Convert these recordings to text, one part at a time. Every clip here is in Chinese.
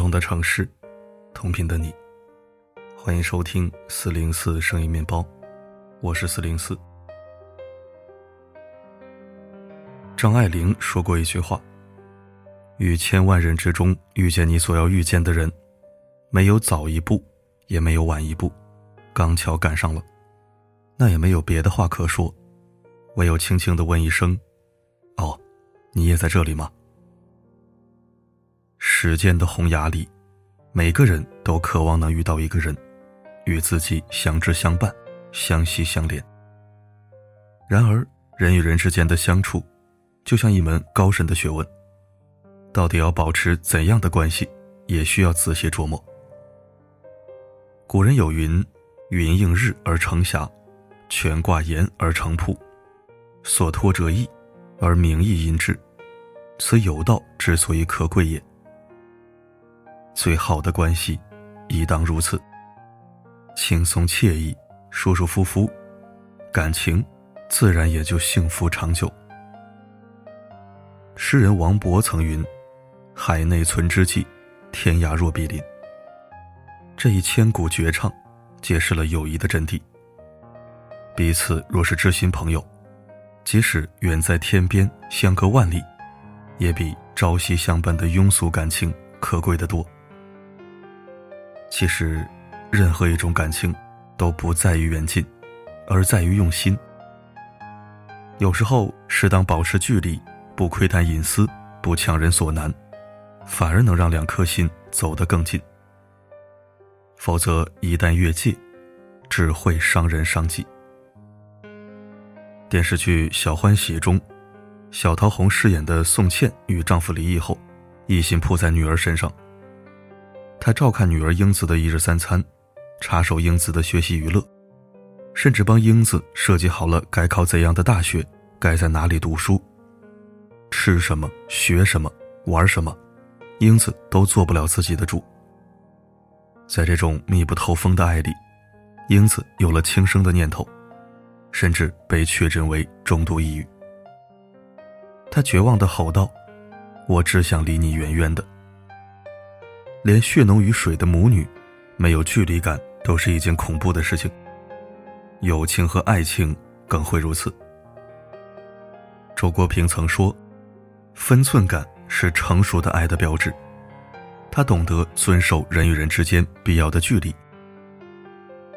同的城市，同频的你，欢迎收听四零四声音面包，我是四零四。张爱玲说过一句话：“与千万人之中遇见你所要遇见的人，没有早一步，也没有晚一步，刚巧赶上了，那也没有别的话可说，唯有轻轻的问一声：‘哦，你也在这里吗？’”时间的洪崖里，每个人都渴望能遇到一个人，与自己相知相伴、相惜相怜。然而，人与人之间的相处，就像一门高深的学问，到底要保持怎样的关系，也需要仔细琢磨。古人有云：“云应日而成霞，泉挂岩而成瀑，所托者意，而名义因之，此有道之所以可贵也。”最好的关系，亦当如此。轻松惬意、舒舒服服，感情自然也就幸福长久。诗人王勃曾云：“海内存知己，天涯若比邻。”这一千古绝唱，揭示了友谊的真谛。彼此若是知心朋友，即使远在天边，相隔万里，也比朝夕相伴的庸俗感情可贵得多。其实，任何一种感情，都不在于远近，而在于用心。有时候，适当保持距离，不窥探隐私，不强人所难，反而能让两颗心走得更近。否则，一旦越界，只会伤人伤己。电视剧《小欢喜》中，小桃红饰演的宋茜与丈夫离异后，一心扑在女儿身上。他照看女儿英子的一日三餐，插手英子的学习娱乐，甚至帮英子设计好了该考怎样的大学，该在哪里读书，吃什么、学什么、玩什么，英子都做不了自己的主。在这种密不透风的爱里，英子有了轻生的念头，甚至被确诊为重度抑郁。她绝望的吼道：“我只想离你远远的。”连血浓于水的母女，没有距离感都是一件恐怖的事情。友情和爱情更会如此。周国平曾说：“分寸感是成熟的爱的标志。”他懂得遵守人与人之间必要的距离。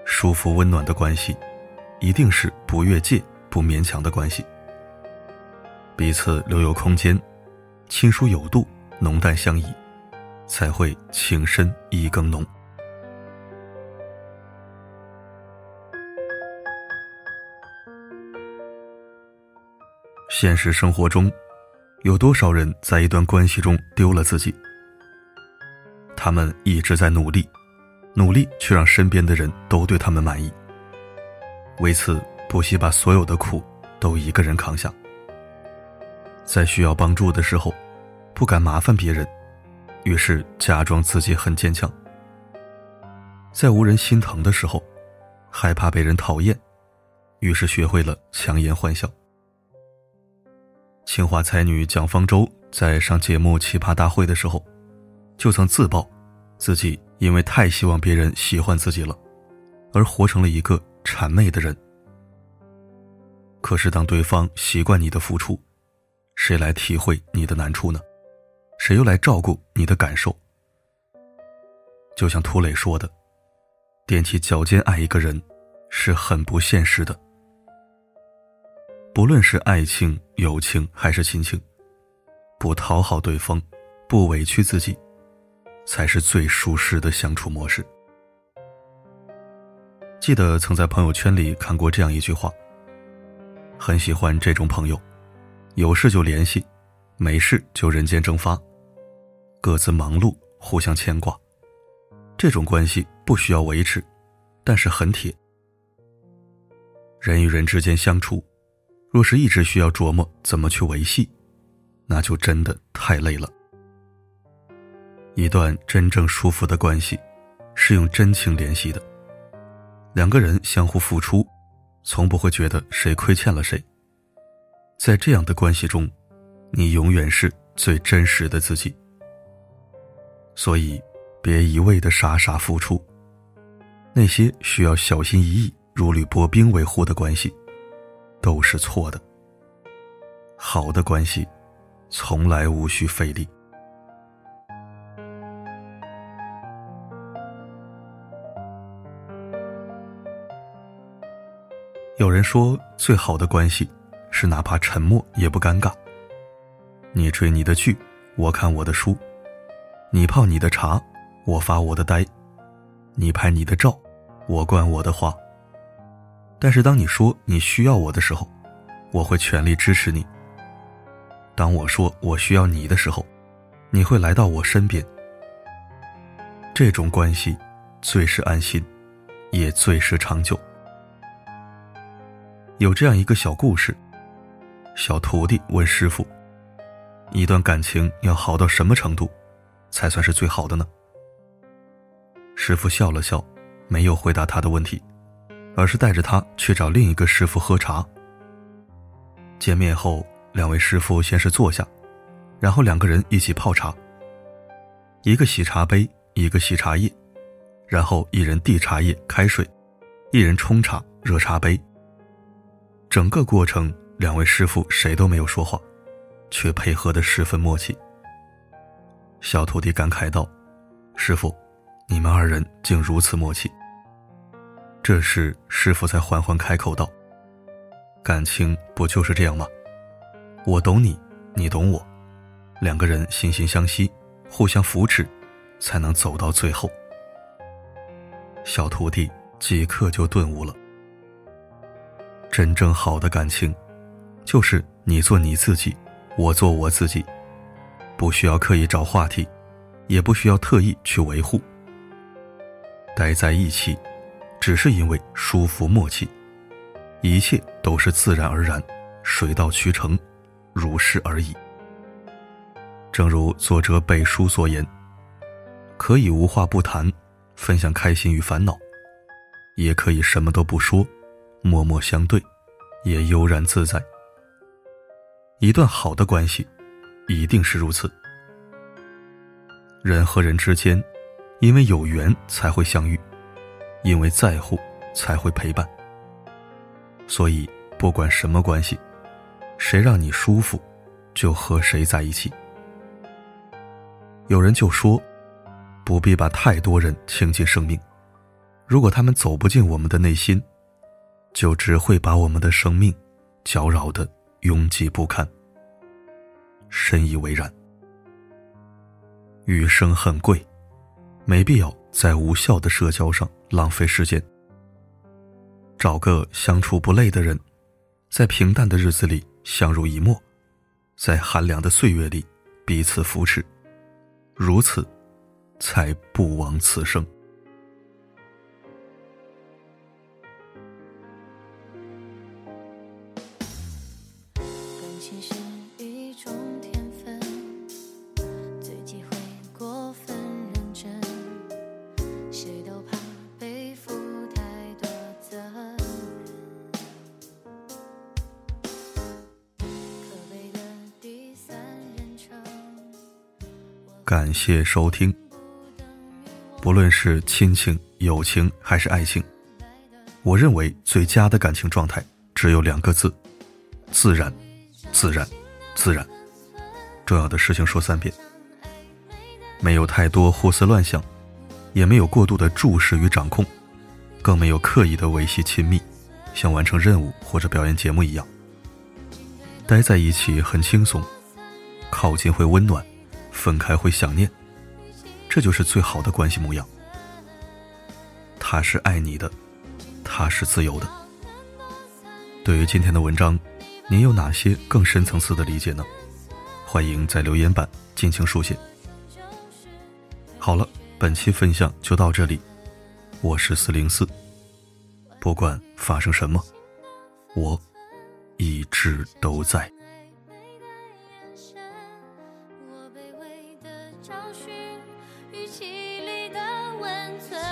舒服温暖的关系，一定是不越界、不勉强的关系。彼此留有空间，亲疏有度，浓淡相宜。才会情深意更浓。现实生活中，有多少人在一段关系中丢了自己？他们一直在努力，努力却让身边的人都对他们满意，为此不惜把所有的苦都一个人扛下，在需要帮助的时候，不敢麻烦别人。于是假装自己很坚强，在无人心疼的时候，害怕被人讨厌，于是学会了强颜欢笑。清华才女蒋方舟在上节目《奇葩大会》的时候，就曾自曝自己因为太希望别人喜欢自己了，而活成了一个谄媚的人。可是当对方习惯你的付出，谁来体会你的难处呢？谁又来照顾你的感受？就像涂磊说的：“踮起脚尖爱一个人，是很不现实的。不论是爱情、友情还是亲情，不讨好对方，不委屈自己，才是最舒适的相处模式。”记得曾在朋友圈里看过这样一句话：“很喜欢这种朋友，有事就联系，没事就人间蒸发。”各自忙碌，互相牵挂，这种关系不需要维持，但是很铁。人与人之间相处，若是一直需要琢磨怎么去维系，那就真的太累了。一段真正舒服的关系，是用真情联系的，两个人相互付出，从不会觉得谁亏欠了谁。在这样的关系中，你永远是最真实的自己。所以，别一味的傻傻付出。那些需要小心翼翼、如履薄冰维护的关系，都是错的。好的关系，从来无需费力。有人说，最好的关系是哪怕沉默也不尴尬。你追你的剧，我看我的书；你泡你的茶，我发我的呆；你拍你的照，我灌我的花。但是当你说你需要我的时候，我会全力支持你。当我说我需要你的时候，你会来到我身边。这种关系最是安心，也最是长久。有这样一个小故事：小徒弟问师傅，一段感情要好到什么程度，才算是最好的呢？师傅笑了笑，没有回答他的问题，而是带着他去找另一个师傅喝茶。见面后，两位师傅先是坐下，然后两个人一起泡茶。一个洗茶杯，一个洗茶叶，然后一人递茶叶、开水，一人冲茶、热茶杯。整个过程，两位师傅谁都没有说话，却配合得十分默契。小徒弟感慨道：“师傅，你们二人竟如此默契。”这时，师傅才缓缓开口道：“感情不就是这样吗？我懂你，你懂我，两个人心心相惜，互相扶持，才能走到最后。”小徒弟即刻就顿悟了。真正好的感情，就是你做你自己，我做我自己，不需要刻意找话题，也不需要特意去维护。待在一起，只是因为舒服默契，一切都是自然而然，水到渠成，如是而已。正如作者北书所言：“可以无话不谈，分享开心与烦恼，也可以什么都不说。”默默相对，也悠然自在。一段好的关系，一定是如此。人和人之间，因为有缘才会相遇，因为在乎才会陪伴。所以，不管什么关系，谁让你舒服，就和谁在一起。有人就说，不必把太多人请进生命，如果他们走不进我们的内心。就只会把我们的生命搅扰的拥挤不堪。深以为然。余生很贵，没必要在无效的社交上浪费时间。找个相处不累的人，在平淡的日子里相濡以沫，在寒凉的岁月里彼此扶持，如此，才不枉此生。感谢收听。不论是亲情、友情还是爱情，我认为最佳的感情状态只有两个字：自然、自然、自然。重要的事情说三遍。没有太多胡思乱想，也没有过度的注视与掌控，更没有刻意的维系亲密，像完成任务或者表演节目一样。待在一起很轻松，靠近会温暖。分开会想念，这就是最好的关系模样。他是爱你的，他是自由的。对于今天的文章，您有哪些更深层次的理解呢？欢迎在留言板尽情书写。好了，本期分享就到这里，我是四零四。不管发生什么，我一直都在。找寻语气里的温存。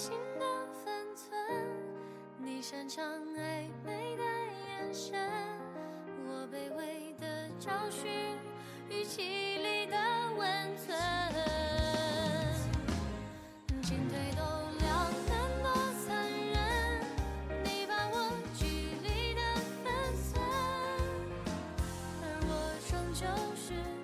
心的分寸，你擅长暧昧的眼神，我卑微的找寻语气里的温存，进退都两难多残忍，你把我距离的分寸，而我终究是。